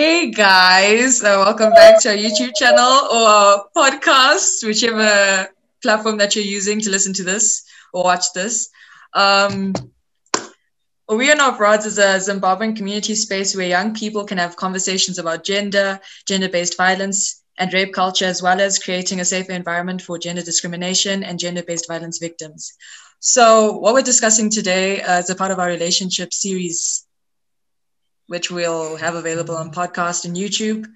Hey guys, uh, welcome back to our YouTube channel or podcast, whichever platform that you're using to listen to this or watch this. Um, we are Not Broads is a Zimbabwean community space where young people can have conversations about gender, gender based violence, and rape culture, as well as creating a safer environment for gender discrimination and gender based violence victims. So, what we're discussing today uh, is a part of our relationship series which we'll have available on podcast and YouTube.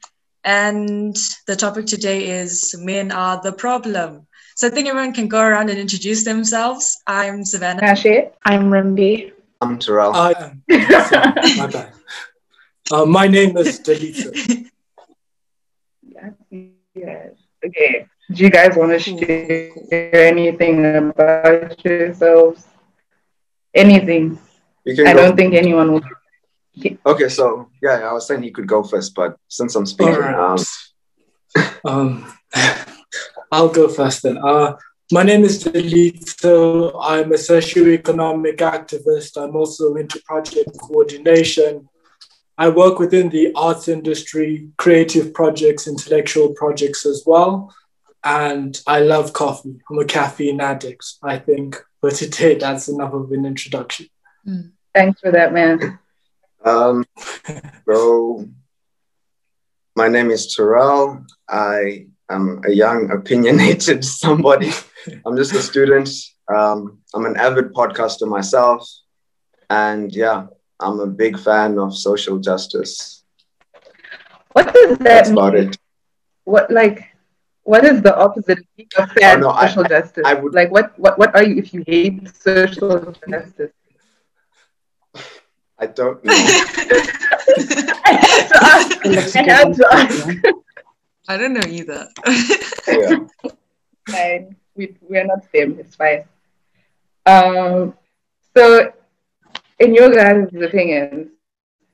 And the topic today is Men Are the Problem. So I think everyone can go around and introduce themselves. I'm Savannah. Ashe. I'm Rumbi. I'm Terrell. I am. my bad. Uh, my name is Delita. yes, yes. Okay. Do you guys want to share anything about yourselves? Anything. You I go. don't think anyone will Okay, so yeah, I was saying he could go first, but since I'm speaking, right. um, um, I'll go first then. Uh, my name is Daliso. I'm a socioeconomic activist. I'm also into project coordination. I work within the arts industry, creative projects, intellectual projects as well. And I love coffee. I'm a caffeine addict, I think. But today, that's enough of an introduction. Mm. Thanks for that, man. Um, so, my name is Terrell. I am a young, opinionated somebody. I'm just a student. Um, I'm an avid podcaster myself. And yeah, I'm a big fan of social justice. What does that That's mean? about it. What, like, what is the opposite of fan oh, no, social I, justice? I, I would, like, what, what, what are you if you hate social justice? I don't know. I have to ask. I have to ask. I don't know either. yeah. Fine. We, we're not same. It's fine. Um, so, in your guys' opinions,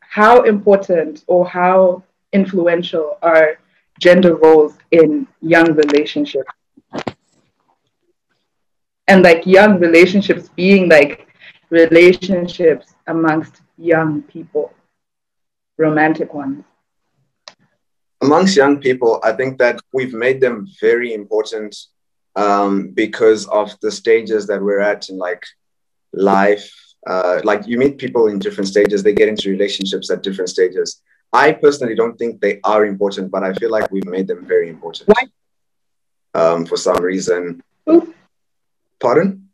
how important or how influential are gender roles in young relationships? And like young relationships being like relationships amongst young people, romantic ones? Amongst young people, I think that we've made them very important um, because of the stages that we're at in like life. Uh, like you meet people in different stages, they get into relationships at different stages. I personally don't think they are important, but I feel like we've made them very important. Why? Um, for some reason. Ooh. Pardon?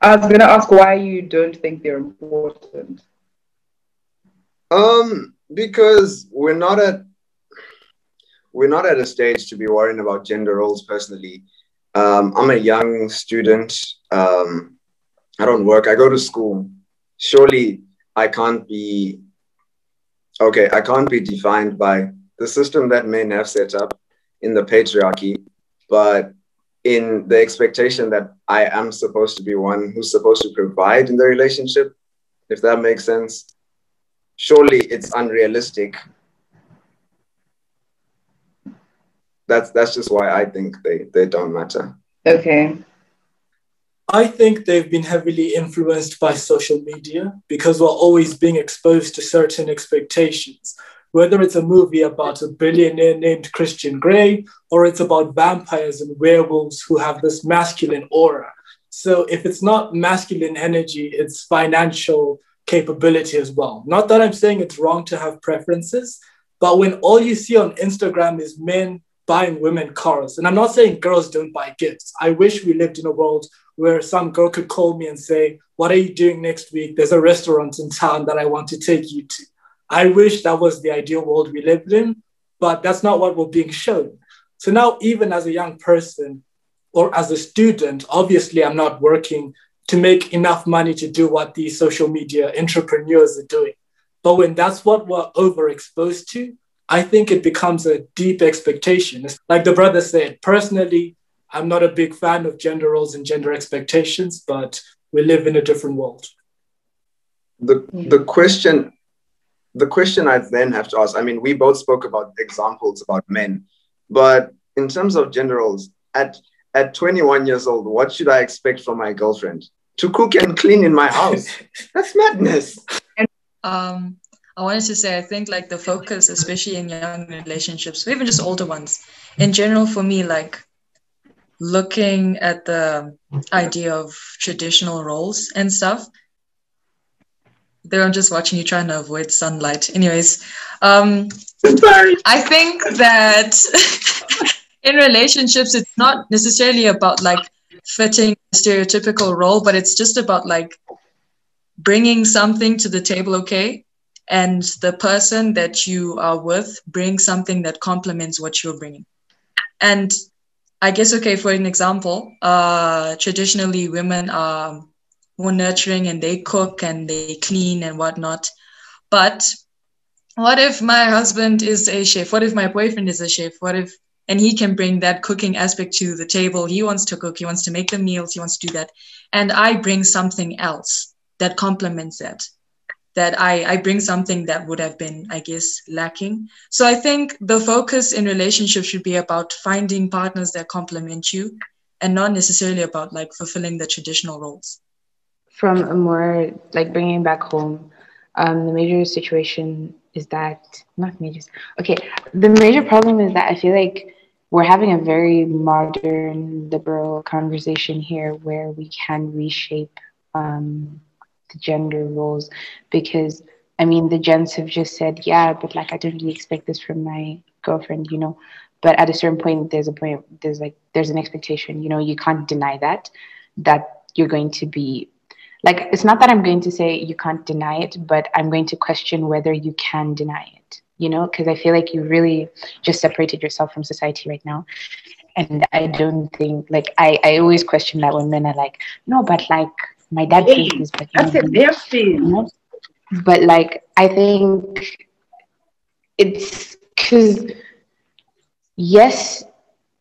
I was going to ask why you don't think they're important. Um, because we're not at we're not at a stage to be worrying about gender roles personally. Um, I'm a young student. Um, I don't work. I go to school. Surely I can't be okay. I can't be defined by the system that men have set up in the patriarchy, but in the expectation that I am supposed to be one who's supposed to provide in the relationship, if that makes sense surely it's unrealistic. That's that's just why I think they, they don't matter. Okay. I think they've been heavily influenced by social media because we're always being exposed to certain expectations. Whether it's a movie about a billionaire named Christian Grey or it's about vampires and werewolves who have this masculine aura. So if it's not masculine energy, it's financial capability as well. Not that I'm saying it's wrong to have preferences, but when all you see on Instagram is men buying women cars, and I'm not saying girls don't buy gifts. I wish we lived in a world where some girl could call me and say, What are you doing next week? There's a restaurant in town that I want to take you to. I wish that was the ideal world we lived in, but that's not what we're being shown. So now, even as a young person or as a student, obviously, I'm not working to make enough money to do what these social media entrepreneurs are doing. But when that's what we're overexposed to, I think it becomes a deep expectation. It's like the brother said, personally, I'm not a big fan of gender roles and gender expectations, but we live in a different world. The, the question the question I then have to ask, I mean, we both spoke about examples about men, but in terms of gender roles, at at 21 years old, what should I expect from my girlfriend? To cook and clean in my house. That's madness. Um, I wanted to say I think like the focus, especially in young relationships, or even just older ones, in general, for me, like looking at the idea of traditional roles and stuff. There, I'm just watching you trying to avoid sunlight. Anyways, um, I think that in relationships, it's not necessarily about like fitting a stereotypical role, but it's just about like bringing something to the table, okay? And the person that you are with brings something that complements what you're bringing. And I guess, okay, for an example, uh, traditionally women are more nurturing and they cook and they clean and whatnot. But what if my husband is a chef? What if my boyfriend is a chef? What if, and he can bring that cooking aspect to the table? He wants to cook, he wants to make the meals, he wants to do that. And I bring something else that complements that that I, I bring something that would have been, I guess, lacking. So I think the focus in relationships should be about finding partners that complement you and not necessarily about like fulfilling the traditional roles. From a more like bringing back home, um, the major situation is that, not major, okay, the major problem is that I feel like we're having a very modern liberal conversation here where we can reshape um, the gender roles because I mean the gents have just said yeah but like I don't really expect this from my girlfriend you know? But at a certain point there's a point there's like there's an expectation you know? You can't deny that that you're going to be like it's not that I'm going to say you can't deny it but I'm going to question whether you can deny it you know? Because I feel like you really just separated yourself from society right now. And I don't think like I, I always question that when men are like, no, but like my dad hey, this, but that's a their thing. But like, I think it's because yes,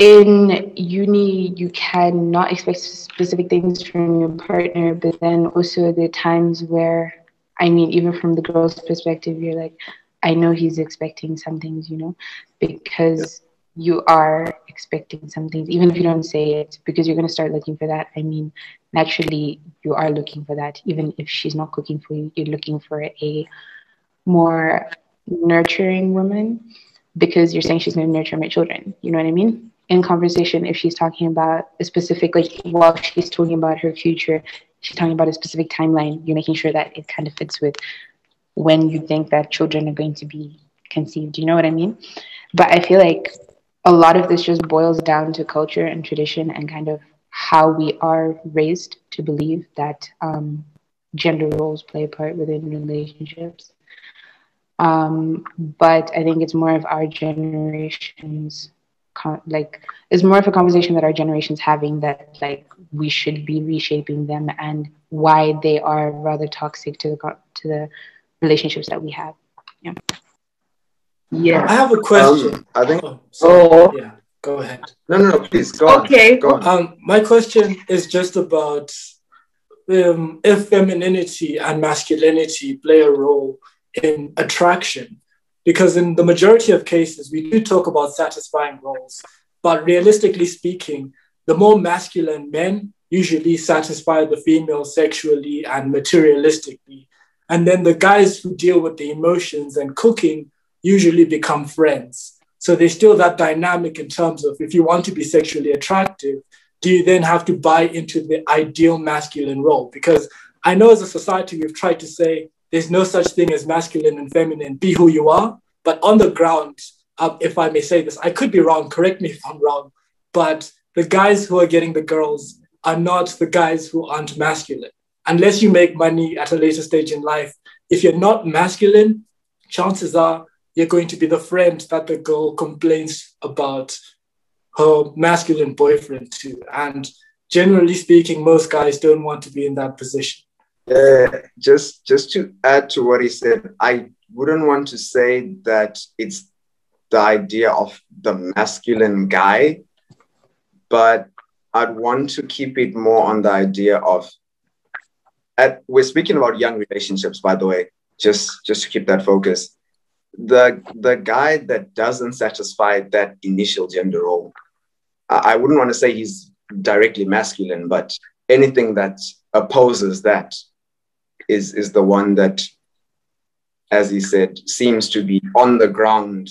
in uni you cannot expect specific things from your partner, but then also the times where, I mean, even from the girl's perspective, you're like, I know he's expecting some things, you know, because you are expecting some things, even if you don't say it, because you're going to start looking for that. I mean, naturally you are looking for that. Even if she's not cooking for you you're looking for a more nurturing woman because you're saying she's going to nurture my children. You know what i mean in conversation if she's talking about a specific like while she's talking about her future she's talking about a specific timeline you're making sure that it kind of fits with when you think that children are going to be conceived you know what i mean but i feel like a lot of this just boils down to culture and tradition and kind of how we are raised to believe that um, gender roles play a part within relationships. Um, but I think it's more of our generation's con- like it's more of a conversation that our generation's having that like we should be reshaping them and why they are rather toxic to the to the relationships that we have. Yeah. Yeah. I have a question. Um, I think. Oh, oh. yeah. Go ahead. No, no, no, please go okay. on. Go on. Um, my question is just about um, if femininity and masculinity play a role in attraction. Because in the majority of cases, we do talk about satisfying roles, but realistically speaking, the more masculine men usually satisfy the female sexually and materialistically. And then the guys who deal with the emotions and cooking usually become friends. So there's still that dynamic in terms of if you want to be sexually attractive, do you then have to buy into the ideal masculine role? Because I know as a society, we've tried to say there's no such thing as masculine and feminine, be who you are. But on the ground, um, if I may say this, I could be wrong, correct me if I'm wrong, but the guys who are getting the girls are not the guys who aren't masculine. Unless you make money at a later stage in life, if you're not masculine, chances are you're going to be the friend that the girl complains about her masculine boyfriend to. And generally speaking, most guys don't want to be in that position. Uh, just just to add to what he said, I wouldn't want to say that it's the idea of the masculine guy, but I'd want to keep it more on the idea of. At, we're speaking about young relationships, by the way, just just to keep that focus the the guy that doesn't satisfy that initial gender role, I, I wouldn't want to say he's directly masculine, but anything that opposes that is is the one that as he said, seems to be on the ground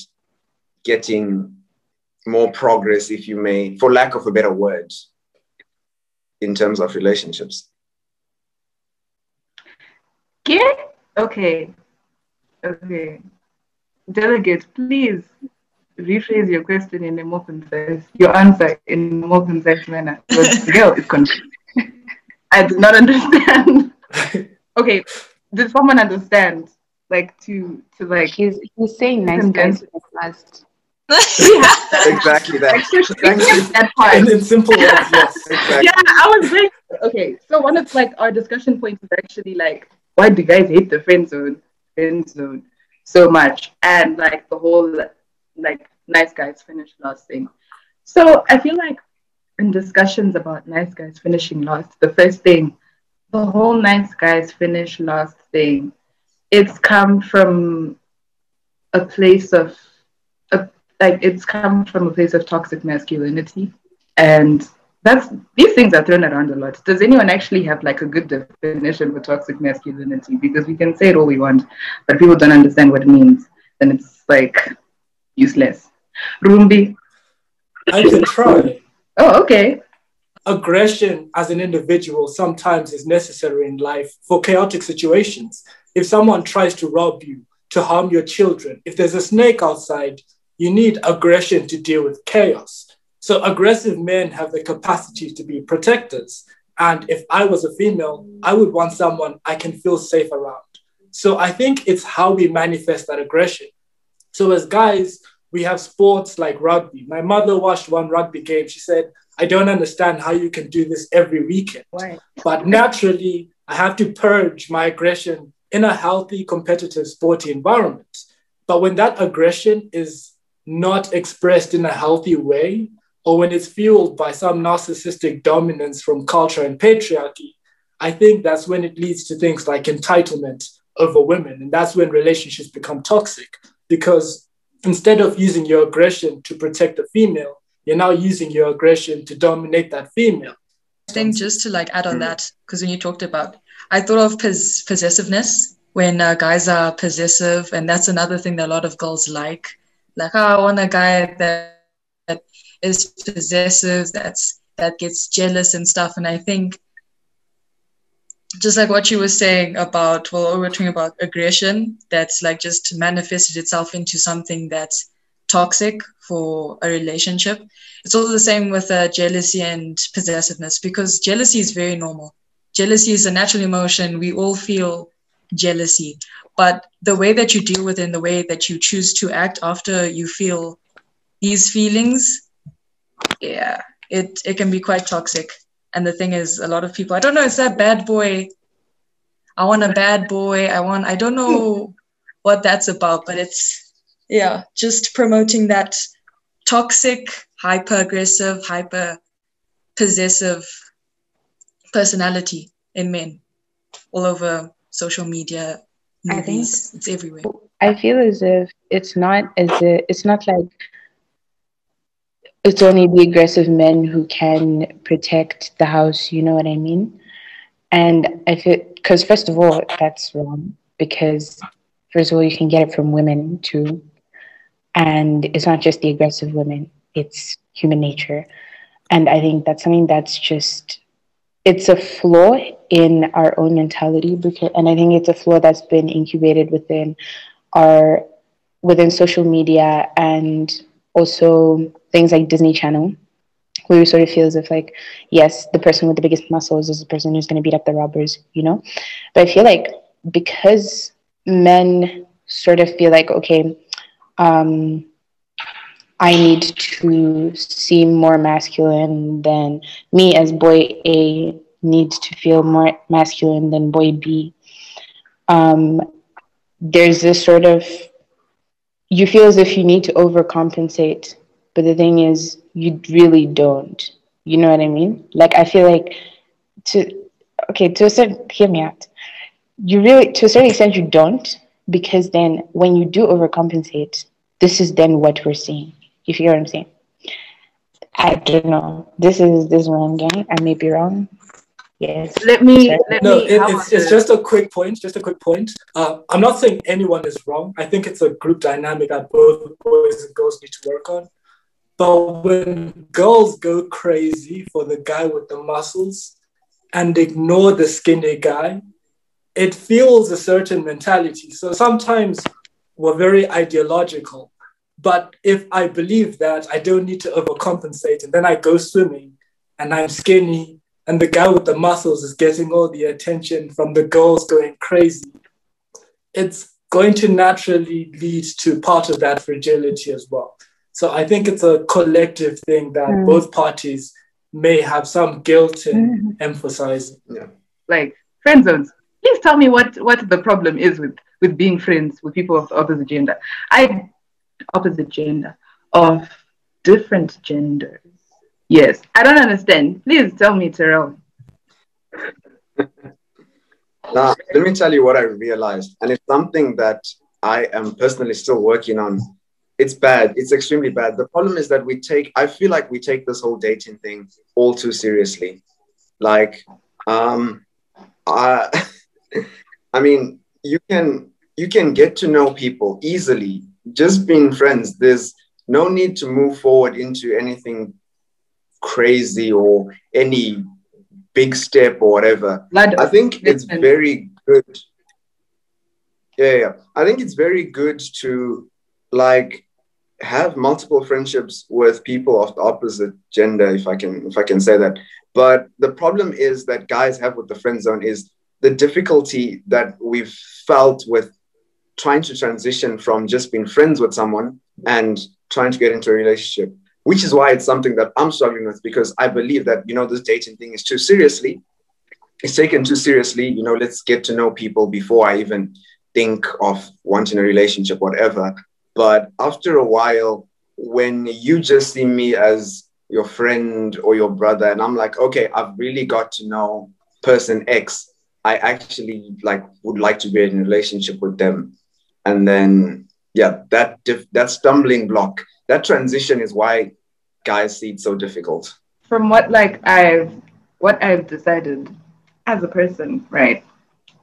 getting more progress, if you may, for lack of a better word, in terms of relationships? Yeah. Okay. Okay. Delegate, please rephrase your question in a more concise, your answer in a more concise manner. Because girl is confused. I do not understand. Okay, does someone understand? Like to to like He's he's saying nice guys last. exactly that. Thank you. that part. And in simple words, yes. Exactly. yeah, I was like, okay. So one of like our discussion points is actually like, why do guys hate the friend zone, friend zone so much, and like the whole like nice guys finish last thing. So I feel like in discussions about nice guys finishing last, the first thing, the whole nice guys finish last thing, it's come from a place of a, like it's come from a place of toxic masculinity. And that's these things are thrown around a lot. Does anyone actually have like a good definition for toxic masculinity? Because we can say it all we want but people don't understand what it means. Then it's like useless. Rumbi? I can try. oh okay aggression as an individual sometimes is necessary in life for chaotic situations. If someone tries to rob you, to harm your children, if there's a snake outside, you need aggression to deal with chaos. So aggressive men have the capacity to be protectors. And if I was a female, I would want someone I can feel safe around. So I think it's how we manifest that aggression. So as guys, we have sports like rugby. My mother watched one rugby game. She said, I don't understand how you can do this every weekend. why But naturally, I have to purge my aggression in a healthy, competitive, sporty environment. But when that aggression is not expressed in a healthy way, or when it's fueled by some narcissistic dominance from culture and patriarchy, I think that's when it leads to things like entitlement over women. And that's when relationships become toxic because instead of using your aggression to protect the female, you're now using your aggression to dominate that female. I think just to like add on that, because when you talked about, I thought of pos- possessiveness when uh, guys are possessive, and that's another thing that a lot of girls like. Like, oh, I want a guy that, that is possessive, that's that gets jealous and stuff. And I think just like what you were saying about, well, we were talking about aggression, that's like just manifested itself into something that's toxic for a relationship. It's also the same with uh, jealousy and possessiveness because jealousy is very normal. Jealousy is a natural emotion. We all feel jealousy, but the way that you deal with it and the way that you choose to act after you feel these feelings, yeah, it, it can be quite toxic. And the thing is, a lot of people, I don't know, it's that bad boy. I want a bad boy. I want, I don't know what that's about, but it's, yeah, just promoting that toxic, hyper aggressive, hyper possessive personality in men all over social media, I think- It's everywhere. I feel as if it's not as if it's not like it's only the aggressive men who can protect the house. You know what I mean? And I feel because first of all, that's wrong because first of all, you can get it from women too, and it's not just the aggressive women; it's human nature. And I think that's something that's just it's a flaw in our own mentality because and I think it's a flaw that's been incubated within our within social media and also things like Disney Channel, where we sort of feel as if like, yes, the person with the biggest muscles is the person who's going to beat up the robbers, you know. But I feel like because men sort of feel like, okay, um, I need to seem more masculine than me as boy A needs to feel more masculine than boy B. Um, there's this sort of you feel as if you need to overcompensate, but the thing is, you really don't. You know what I mean? Like I feel like to okay to a certain hear me out. You really to a certain extent you don't because then when you do overcompensate, this is then what we're seeing. If you get what I'm saying. I don't know. This is this is where I'm. I may be wrong. Yes. Let me. Let No, me. it, it's, it's just a quick point. Just a quick point. Uh, I'm not saying anyone is wrong. I think it's a group dynamic that both boys and girls need to work on. But when girls go crazy for the guy with the muscles and ignore the skinny guy, it feels a certain mentality. So sometimes we're very ideological. But if I believe that, I don't need to overcompensate. And then I go swimming and I'm skinny and the guy with the muscles is getting all the attention from the girls going crazy, it's going to naturally lead to part of that fragility as well. So I think it's a collective thing that Mm. both parties may have some guilt in emphasizing. like friend zones. Please tell me what what the problem is with with being friends with people of opposite gender. I opposite gender of different genders. Yes, I don't understand. Please tell me, Terrell. Now, let me tell you what I realized, and it's something that I am personally still working on. It's bad. It's extremely bad. The problem is that we take, I feel like we take this whole dating thing all too seriously. Like, um, I, I mean, you can you can get to know people easily just being friends. There's no need to move forward into anything crazy or any big step or whatever. I think it's very good. Yeah, yeah. I think it's very good to like have multiple friendships with people of the opposite gender, if I can if I can say that. But the problem is that guys have with the friend zone is the difficulty that we've felt with trying to transition from just being friends with someone and trying to get into a relationship which is why it's something that I'm struggling with because I believe that you know this dating thing is too seriously. It's taken too seriously. You know, let's get to know people before I even think of wanting a relationship, whatever. But after a while, when you just see me as your friend or your brother, and I'm like, okay, I've really got to know person X. I actually like would like to be in a relationship with them, and then yeah, that that stumbling block that transition is why guys see it so difficult. From what like I've what I've decided as a person, right,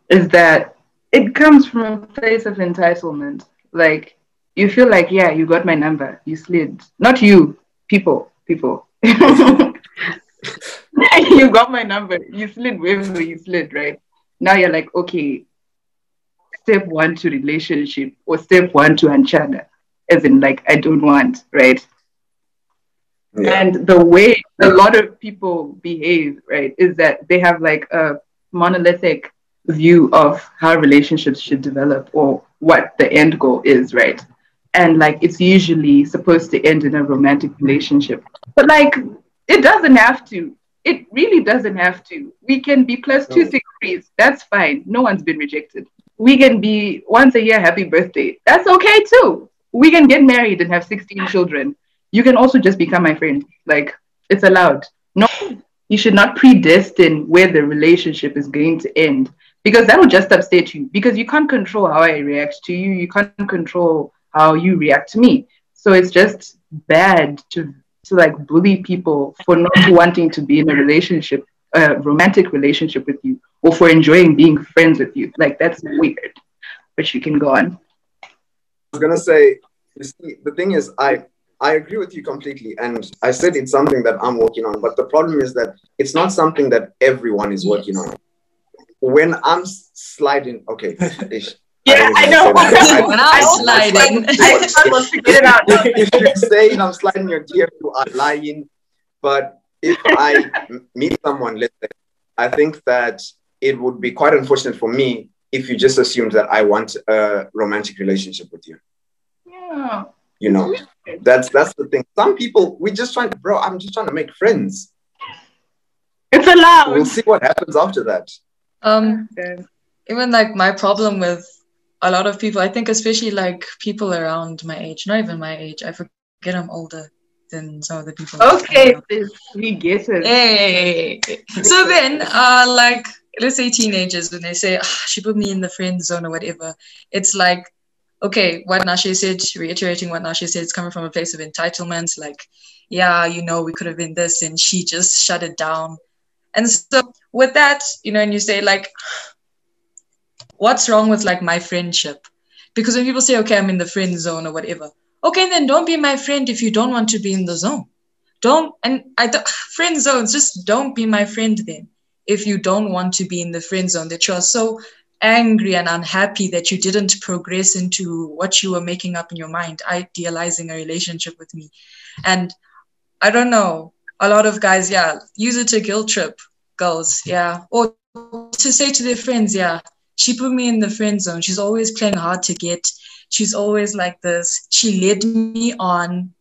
is that it comes from a place of entitlement. Like you feel like, yeah, you got my number, you slid. Not you, people, people. you got my number, you slid wherever you slid, right? Now you're like, okay, step one to relationship or step one to anchada, as in like I don't want, right? Yeah. And the way a lot of people behave, right, is that they have like a monolithic view of how relationships should develop or what the end goal is, right? And like it's usually supposed to end in a romantic relationship. But like it doesn't have to. It really doesn't have to. We can be plus two No. six degrees. That's fine. No one's been rejected. We can be once a year happy birthday. That's okay too. We can get married and have 16 children you can also just become my friend. Like it's allowed. No, you should not predestine where the relationship is going to end because that will just upset you because you can't control how I react to you. You can't control how you react to me. So it's just bad to to like bully people for not wanting to be in a relationship, a romantic relationship with you, or for enjoying being friends with you. Like that's weird. But you can go on. I was gonna say, you see, the thing is, I I agree with you completely, and I said it's something that I'm working on. But the problem is that it's not something that everyone is working on. When I'm sliding, okay. Yeah, I don't know. even say that. When I- I'm I- sliding. I just want to get it out. if you say I'm sliding your DM, you are lying. But if I m- meet someone, let's I think that it would be quite unfortunate for me if you just assumed that I want a romantic relationship with you. Yeah. You know, that's that's the thing. Some people we just trying to, bro. I'm just trying to make friends. It's allowed. We'll see what happens after that. Um, even like my problem with a lot of people, I think especially like people around my age, not even my age. I forget I'm older than some of the people. Okay, we get it. Hey. So then, uh, like, let's say teenagers, when they say, ah, she put me in the friend zone or whatever, it's like, okay, what Nashe said, reiterating what Nashe said, it's coming from a place of entitlement. Like, yeah, you know, we could have been this, and she just shut it down. And so with that, you know, and you say like, what's wrong with like my friendship? Because when people say, okay, I'm in the friend zone or whatever, okay, then don't be my friend if you don't want to be in the zone. Don't and I don't friend zones, just don't be my friend then if you don't want to be in the friend zone that you're so angry and unhappy that you didn't progress into what you were making up in your mind, idealizing a relationship with me. And I don't know, a lot of guys, yeah, use it to guilt trip girls, yeah. Or to say to their friends, yeah, she put me in the friend zone. She's always playing hard to get. She's always like this. She led me on.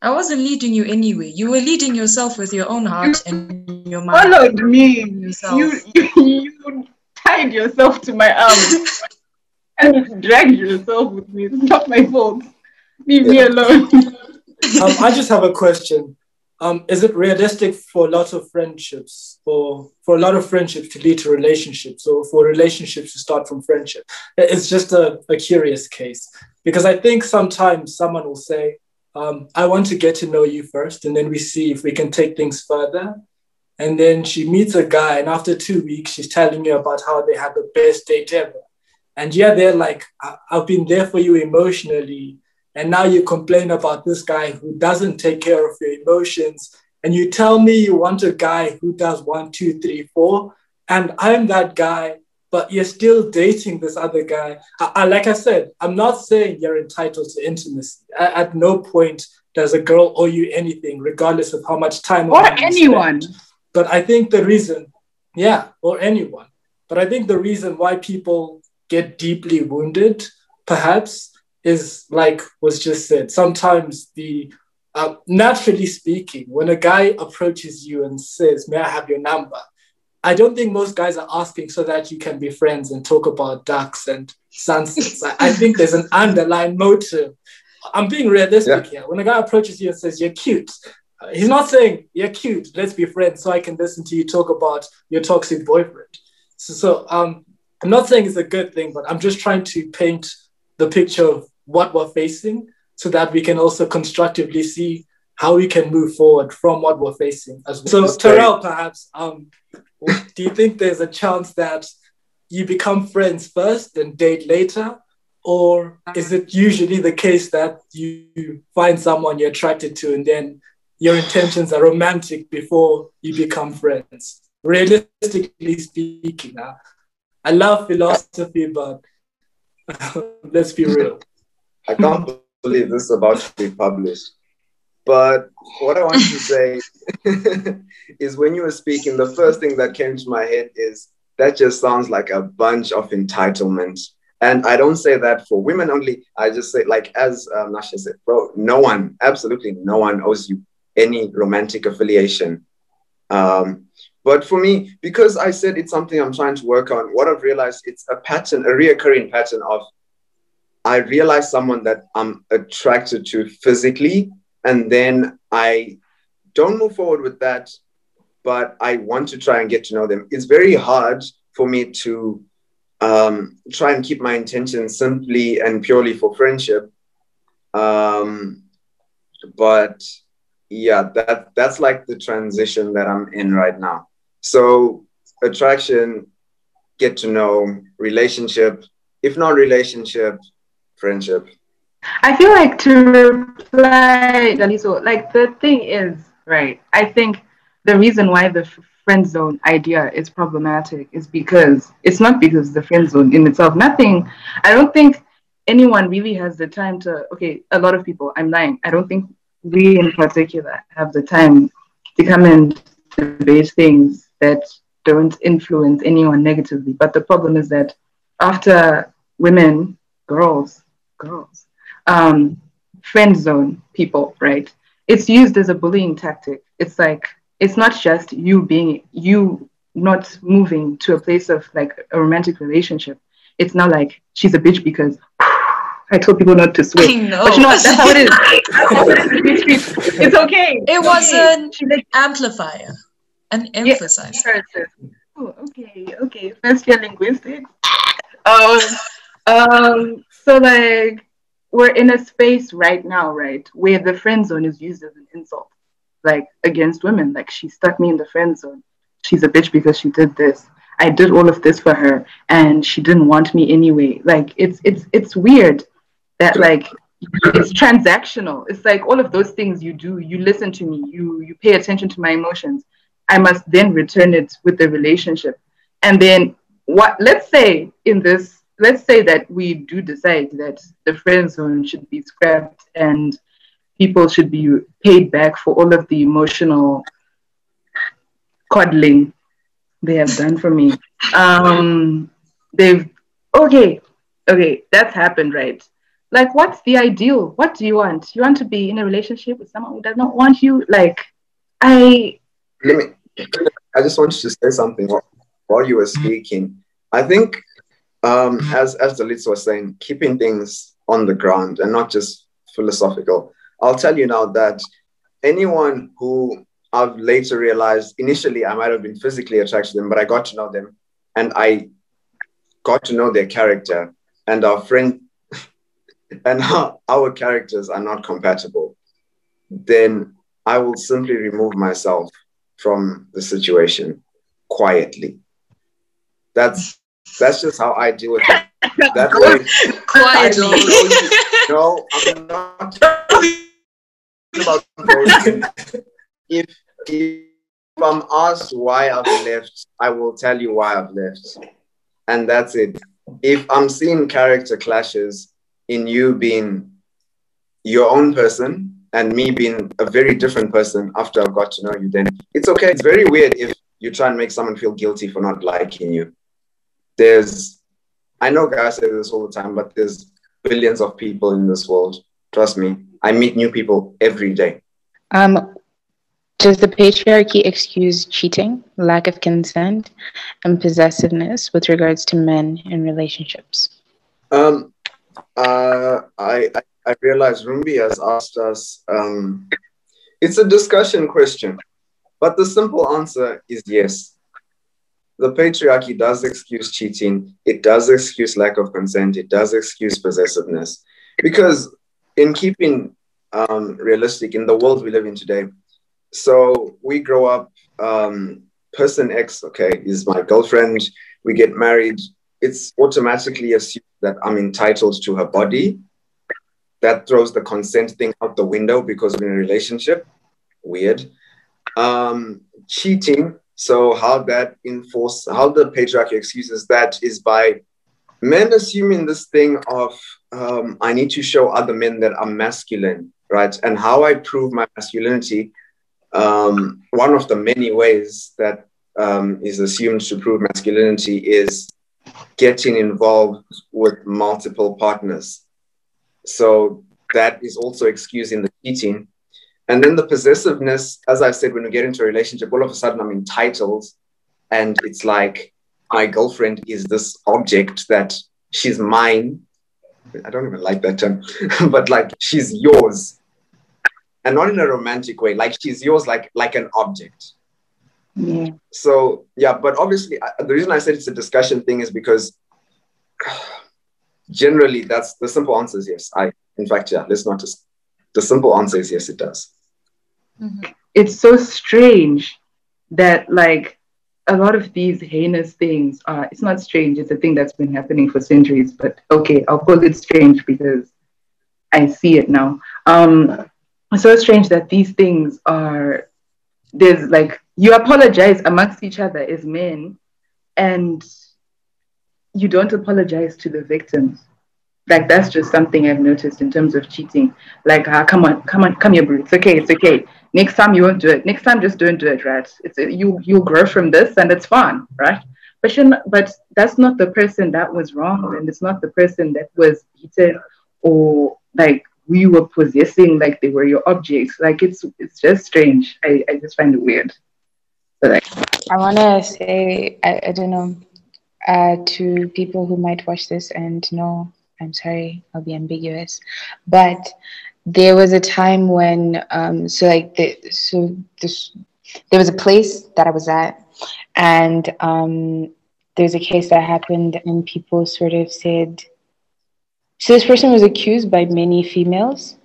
I wasn't leading you anyway. You were leading yourself with your own heart and your mind. Followed me. You, you, you tied yourself to my arm and dragged yourself with me. It's not my fault. Leave me alone. um, I just have a question. Um, is it realistic for a lot of friendships or for a lot of friendships to lead to relationships or for relationships to start from friendship? It's just a, a curious case because I think sometimes someone will say, um, I want to get to know you first, and then we see if we can take things further. And then she meets a guy, and after two weeks, she's telling you about how they had the best date ever. And yeah, they're like, I've been there for you emotionally. And now you complain about this guy who doesn't take care of your emotions. And you tell me you want a guy who does one, two, three, four. And I'm that guy, but you're still dating this other guy. I, I, like I said, I'm not saying you're entitled to intimacy. I, at no point does a girl owe you anything, regardless of how much time or anyone. Spend. But I think the reason, yeah, or anyone. But I think the reason why people get deeply wounded, perhaps, is like was just said. Sometimes the uh, naturally speaking, when a guy approaches you and says, "May I have your number?" I don't think most guys are asking so that you can be friends and talk about ducks and sunsets. I, I, think there's an underlying motive. I'm being realistic yeah. here. When a guy approaches you and says, You're cute, uh, he's not saying, You're cute, let's be friends so I can listen to you talk about your toxic boyfriend. So, so um, I'm not saying it's a good thing, but I'm just trying to paint the picture of what we're facing so that we can also constructively see how we can move forward from what we're facing. As well. So, Terrell, perhaps, um, do you think there's a chance that you become friends first and date later? Or is it usually the case that you find someone you're attracted to and then your intentions are romantic before you become friends? Realistically speaking, uh, I love philosophy, but let's be real. I can't believe this is about to be published. But what I want to say is when you were speaking, the first thing that came to my head is that just sounds like a bunch of entitlement. And I don't say that for women only. I just say, like, as um, Nashe said, bro, no one, absolutely no one owes you any romantic affiliation. Um, but for me, because I said it's something I'm trying to work on, what I've realized it's a pattern, a reoccurring pattern of I realize someone that I'm attracted to physically, and then I don't move forward with that, but I want to try and get to know them. It's very hard for me to um, try and keep my intention simply and purely for friendship. Um, but yeah, that that's like the transition that I'm in right now. So attraction, get to know, relationship, if not relationship, friendship? I feel like to reply, Daliso, like the thing is, right, I think the reason why the friend zone idea is problematic is because it's not because the friend zone in itself, nothing, I don't think anyone really has the time to, okay, a lot of people, I'm lying, I don't think we in particular have the time to come and debate things that don't influence anyone negatively. But the problem is that after women, girls, girls, um, friend zone people, right? It's used as a bullying tactic. It's like, it's not just you being, you not moving to a place of like a romantic relationship. It's not like she's a bitch because I told people not to swear. But you know what? That's how it is. it's okay. It was okay. an amplifier, an emphasizer. Yeah. Oh, okay, okay. First year linguistics. Um, um, so like we're in a space right now, right, where the friend zone is used as an insult, like against women. Like she stuck me in the friend zone. she's a bitch because she did this. I did all of this for her and she didn't want me anyway. Like it's it's it's weird that like it's transactional. It's like all of those things you do, you listen to me, you you pay attention to my emotions. I must then return it with the relationship. And then what let's say in this let's say that we do decide that the friend zone should be scrapped and people should be paid back for all of the emotional coddling they have done for me. Um, they've okay, okay, that's happened, right? Like, what's the ideal? What do you want? You want to be in a relationship with someone who does not want you? Like, I. Let me. I just want you to say something while you were speaking. I think, um, as as the Litz was saying, keeping things on the ground and not just philosophical. I'll tell you now that anyone who I've later realized initially I might have been physically attracted to them, but I got to know them and I got to know their character and our friend and our, our characters are not compatible, then I will simply remove myself from the situation quietly. That's that's just how I deal with it. That way, Quietly. no, I'm not about if if I'm asked why I've left, I will tell you why I've left. And that's it. If I'm seeing character clashes in you being your own person and me being a very different person after I've got to know you, then it's okay. It's very weird if you try and make someone feel guilty for not liking you. There's, I know guys say this all the time, but there's billions of people in this world. Trust me, I meet new people every day. Um, does the patriarchy excuse cheating, lack of consent, and possessiveness with regards to men in relationships? Um, uh, I, I, I realize Rumbi has asked us, um, it's a discussion question, but the simple answer is yes. The patriarchy does excuse cheating, it does excuse lack of consent, it does excuse possessiveness. Because in keeping um, realistic, in the world we live in today, so we grow up, um, person X, okay, is my girlfriend. We get married. It's automatically assumed that I'm entitled to her body. That throws the consent thing out the window because we're in a relationship. Weird. Um, cheating. So how that enforce how the patriarchy excuses that is by men assuming this thing of um, I need to show other men that I'm masculine, right? And how I prove my masculinity um, one of the many ways that um, is assumed to prove masculinity is getting involved with multiple partners. So that is also excusing the cheating. And then the possessiveness, as I said, when we get into a relationship, all of a sudden I'm entitled. And it's like my girlfriend is this object that she's mine. I don't even like that term, but like she's yours and not in a romantic way like she's yours like like an object Yeah. so yeah but obviously I, the reason i said it's a discussion thing is because generally that's the simple answer is yes i in fact yeah let's not just the simple answer is yes it does. It's so strange that like a lot of these heinous things are it's not strange it's a thing that's been happening for centuries but okay i'll call it strange because i see it now. Um it's so strange that these things are there's like you apologize amongst each other as men and you don't apologize to the victims like that's just something i've noticed in terms of cheating like ah, come on come on come here bro it's okay it's okay next time you won't do it next time just don't do it right it's you you'll grow from this and it's fine right but not, but that's not the person that was wrong and it's not the person that was beaten or like we were possessing like they were your objects. Like it's it's just strange. I, I just find it weird. Like I want to say, I, I don't know, uh, to people who might watch this and know, I'm sorry, I'll be ambiguous, but there was a time when, um, so like, the, so this, there was a place that I was at, and um, there's a case that happened, and people sort of said, so this person was accused by many females.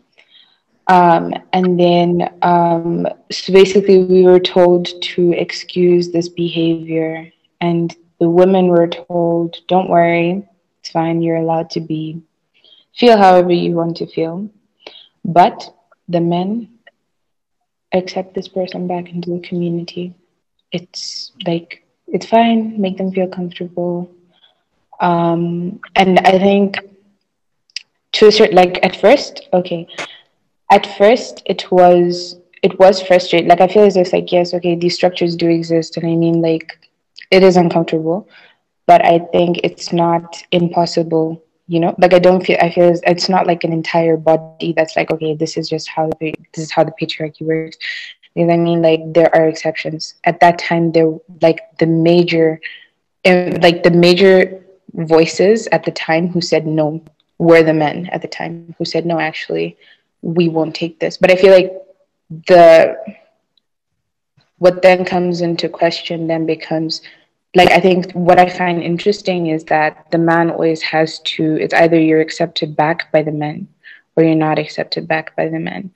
Um, and then, um, so basically, we were told to excuse this behavior, and the women were told, "Don't worry, it's fine. You're allowed to be feel however you want to feel." But the men accept this person back into the community. It's like it's fine. Make them feel comfortable. Um, and I think to a certain, like at first, okay, at first it was it was frustrating. Like I feel as if like yes, okay, these structures do exist, and I mean like it is uncomfortable, but I think it's not impossible. You know, like I don't feel I feel it's not like an entire body that's like okay, this is just how the this is how the patriarchy works. You know what I mean? Like there are exceptions. At that time, there like the major, eh, like the major voices at the time who said no were the men at the time who said no. Actually, we won't take this. But I feel like the what then comes into question then becomes like I think what I find interesting is that the man always has to it's either you're accepted back by the men or you're not accepted back by the men.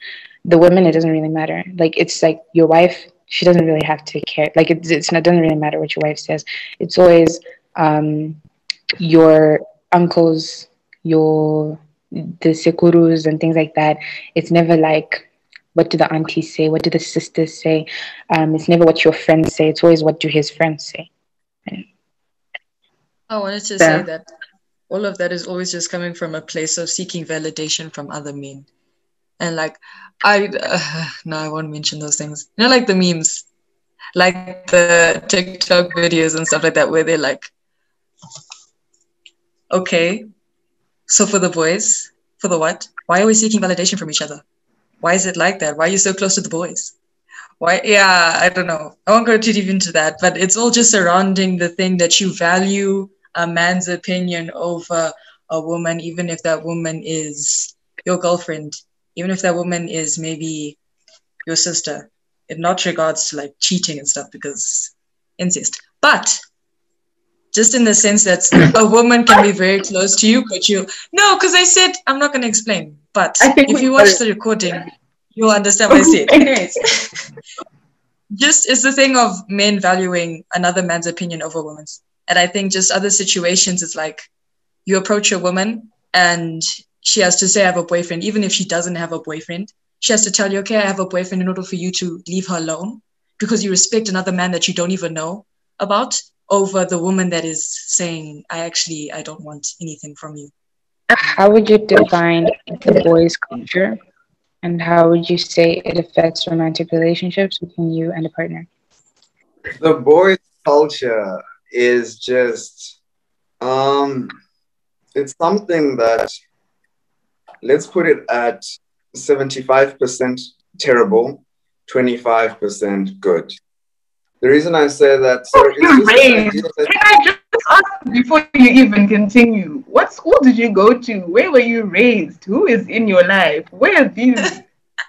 The women it doesn't really matter. Like it's like your wife she doesn't really have to care. Like it's it's not doesn't really matter what your wife says. It's always um your uncles, your the sekurus and things like that. It's never like what do the aunties say? What do the sisters say? Um, it's never what your friends say. It's always what do his friends say. I wanted to say that all of that is always just coming from a place of seeking validation from other men. And like, I, uh, no, I won't mention those things. You know, like the memes, like the TikTok videos and stuff like that, where they're like, okay, so for the boys, for the what? Why are we seeking validation from each other? Why is it like that? Why are you so close to the boys? Why? Yeah, I don't know. I won't go too deep into that, but it's all just surrounding the thing that you value a man's opinion over a woman, even if that woman is your girlfriend, even if that woman is maybe your sister. In not regards to like cheating and stuff because incest. But just in the sense that a woman can be very close to you, but you no, because I said I'm not going to explain. But if you watch the recording, you'll understand what I said. Anyways, just it's the thing of men valuing another man's opinion over women's, and I think just other situations is like you approach a woman and she has to say I have a boyfriend, even if she doesn't have a boyfriend. She has to tell you, okay, I have a boyfriend in order for you to leave her alone because you respect another man that you don't even know about over the woman that is saying, I actually, I don't want anything from you. How would you define the boys' culture? And how would you say it affects romantic relationships between you and a partner? The boys' culture is just, um, it's something that, let's put it at 75% terrible, 25% good. The reason I say that, so you raised? Can I just ask before you even continue? What school did you go to? Where were you raised? Who is in your life? Where are these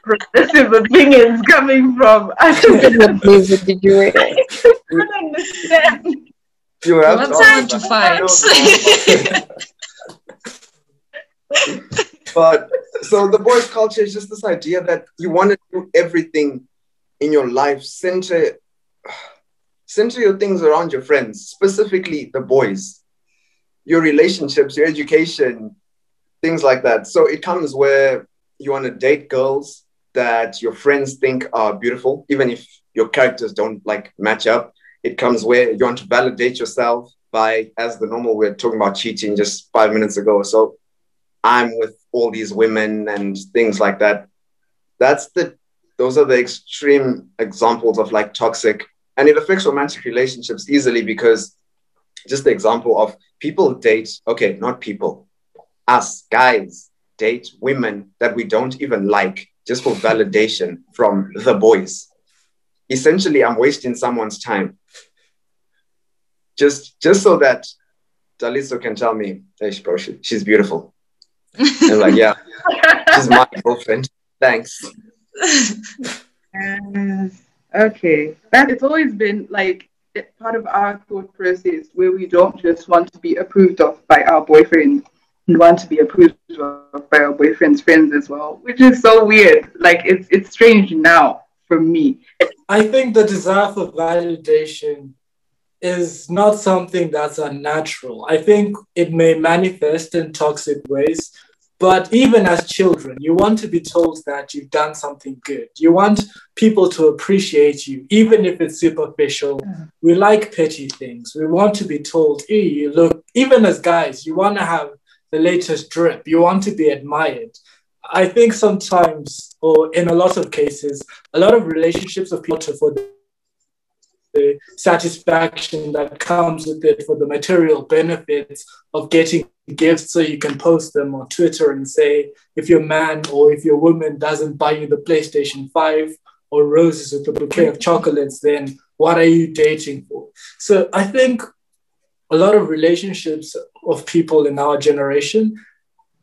progressive opinions coming from? I don't music did you read? I don't understand. You have What time to fight? but so the boys' culture is just this idea that you want to do everything in your life center center your things around your friends, specifically the boys, your relationships, your education, things like that. So it comes where you want to date girls that your friends think are beautiful, even if your characters don't like match up. It comes where you want to validate yourself by, as the normal, we are talking about cheating just five minutes ago. So I'm with all these women and things like that. That's the, those are the extreme examples of like toxic and it affects romantic relationships easily because just the example of people date, okay, not people, us guys date women that we don't even like just for validation from the boys. Essentially, I'm wasting someone's time. Just just so that Daliso can tell me, hey, bro, she, she's beautiful. I'm like, yeah, she's my girlfriend. Thanks. Okay, that it's always been like part of our thought process where we don't just want to be approved of by our boyfriend, we want to be approved of by our boyfriend's friends as well, which is so weird. Like it's it's strange now for me. I think the desire for validation is not something that's unnatural. I think it may manifest in toxic ways, but even as children, you want to be told that you've done something good. You want people to appreciate you, even if it's superficial. We like petty things. We want to be told, hey, you look, even as guys, you want to have the latest drip. You want to be admired. I think sometimes, or in a lot of cases, a lot of relationships of people to for the satisfaction that comes with it for the material benefits of getting gifts so you can post them on Twitter and say if your man or if your woman doesn't buy you the PlayStation 5 or roses with a bouquet of chocolates, then what are you dating for? So I think a lot of relationships of people in our generation,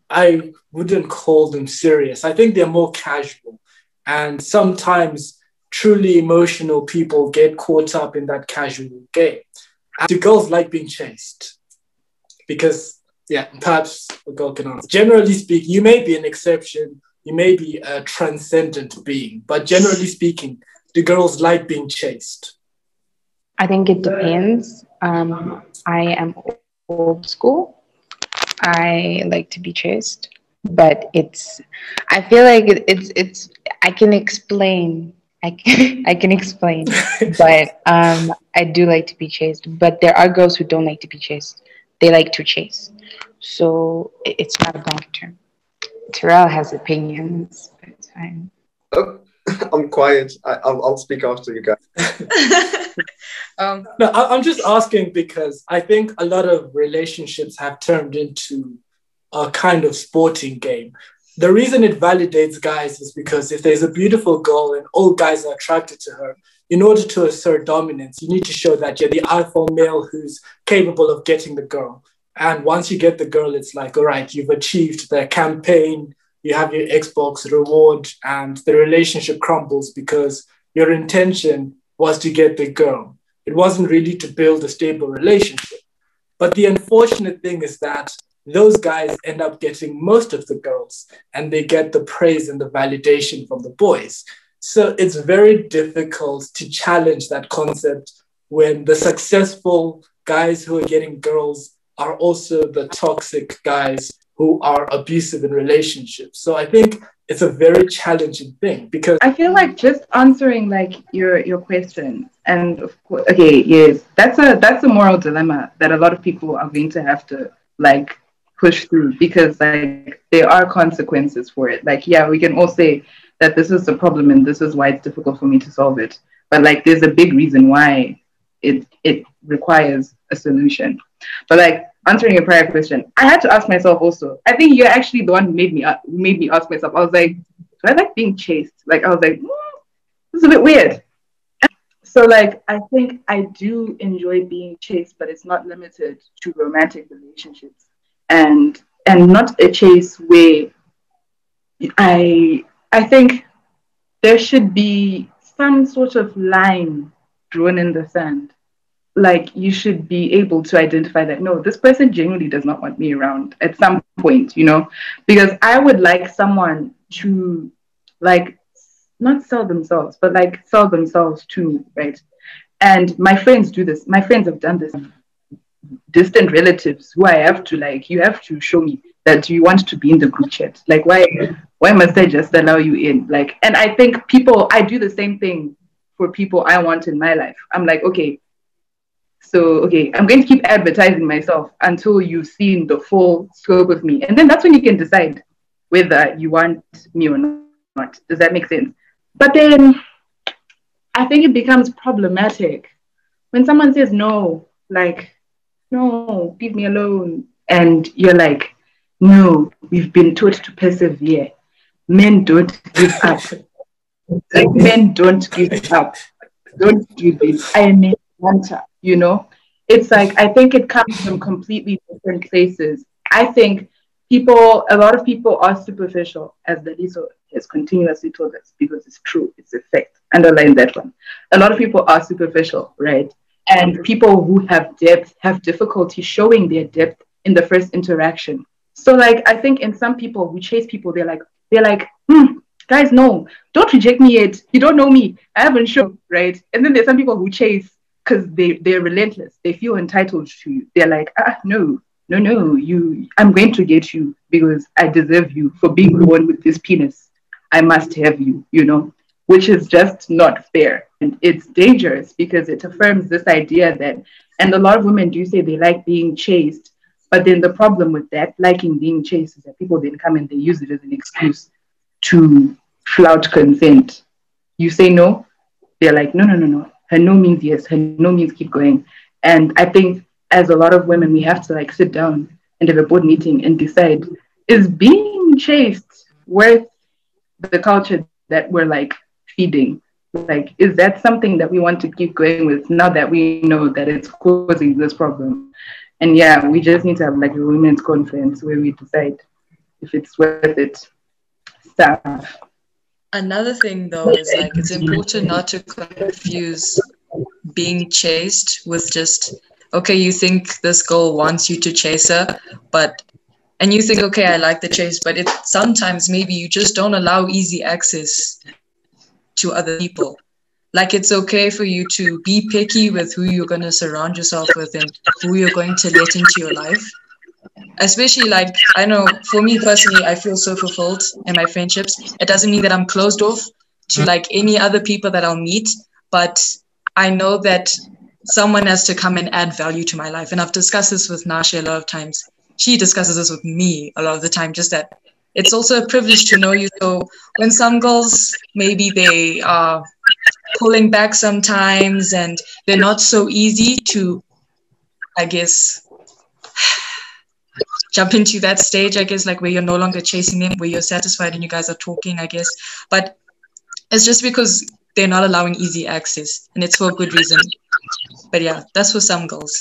I wouldn't call them serious. I think they're more casual. And sometimes truly emotional people get caught up in that casual game. Do girls like being chased? Because, yeah, perhaps a girl can answer. Generally speaking, you may be an exception, you may be a transcendent being, but generally speaking, do girls like being chased? I think it depends. Um, I am old school. I like to be chased, but it's. I feel like it, it's it's. I can explain I can, I can explain, but um, I do like to be chased. But there are girls who don't like to be chased. They like to chase. So it's not a blanket term. Terrell has opinions. But it's fine. Oh, I'm quiet. I, will I'll speak after you guys. um, no, I, I'm just asking because I think a lot of relationships have turned into a kind of sporting game the reason it validates guys is because if there's a beautiful girl and all guys are attracted to her, in order to assert dominance, you need to show that you're the alpha male who's capable of getting the girl. And once you get the girl, it's like, all right, you've achieved the campaign, you have your Xbox reward, and the relationship crumbles because your intention was to get the girl. It wasn't really to build a stable relationship. But the unfortunate thing is that those guys end up getting most of the girls and they get the praise and the validation from the boys. So it's very difficult to challenge that concept when the successful guys who are getting girls are also the toxic guys who are abusive in relationships. So I think it's a very challenging thing because I feel like just answering like your your question and of course okay yes that's a that's a moral dilemma that a lot of people are going to have to like push through because like there are consequences for it. Like, yeah, we can all say that this is the problem and this is why it's difficult for me to solve it. But like there's a big reason why it it requires a solution. But like answering your prior question, I had to ask myself also. I think you're actually the one who made me uh, made me ask myself. I was like, do I like being chased? Like I was like, mm, this is a bit weird. So like I think I do enjoy being chased, but it's not limited to romantic relationships and and not a chase where I I think there should be some sort of line drawn in the sand. Like you should be able to identify that no, this person genuinely does not want me around at some point, you know, because I would like someone to like not sell themselves, but like sell themselves to me, right? And my friends do this. My friends have done this distant relatives who I have to like, you have to show me that you want to be in the group chat. Like, why, why must I just allow you in? Like, and I think people, I do the same thing for people I want in my life. I'm like, okay, so okay, I'm going to keep advertising myself until you've seen the full scope of me, and then that's when you can decide whether you want me or not. Does that make sense? But then I think it becomes problematic when someone says no, like no, leave me alone. And you're like, no, we've been taught to persevere. Men don't give up. like men don't give up. Don't do this. I am a hunter, you know? It's like I think it comes from completely different places. I think people, a lot of people are superficial, as Daliso has continuously told us, because it's true, it's a fact. Underline that one. A lot of people are superficial, right? And people who have depth have difficulty showing their depth in the first interaction. So like I think in some people who chase people, they're like they're like, hmm, guys, no, don't reject me yet. You don't know me. I haven't shown, right? And then there's some people who chase because they they're relentless. They feel entitled to you. They're like, ah, no, no, no, you. I'm going to get you because I deserve you for being born with this penis. I must have you. You know, which is just not fair. And it's dangerous because it affirms this idea that, and a lot of women do say they like being chased. But then the problem with that, liking being chased, is that people then come and they use it as an excuse to flout consent. You say no, they're like, no, no, no, no. Her no means yes, her no means keep going. And I think as a lot of women, we have to like sit down and have a board meeting and decide is being chased worth the culture that we're like feeding? Like, is that something that we want to keep going with now that we know that it's causing this problem? And yeah, we just need to have like a women's conference where we decide if it's worth it. Stuff. Another thing though is like it's important not to confuse being chased with just okay, you think this girl wants you to chase her, but and you think okay, I like the chase, but it sometimes maybe you just don't allow easy access to other people. Like it's okay for you to be picky with who you're going to surround yourself with and who you're going to let into your life especially like I know for me personally, I feel so fulfilled in my friendships. It doesn't mean that I'm closed off to like any other people that I'll meet, but I know that someone has to come and add value to my life. And I've discussed this with Nashe a lot of times. She discusses this with me a lot of the time, just that it's also a privilege to know you. So when some girls maybe they are pulling back sometimes and they're not so easy to, I guess, jump into that stage, I guess, like where you're no longer chasing them, where you're satisfied and you guys are talking, I guess. But it's just because they're not allowing easy access and it's for a good reason. But yeah, that's for some girls.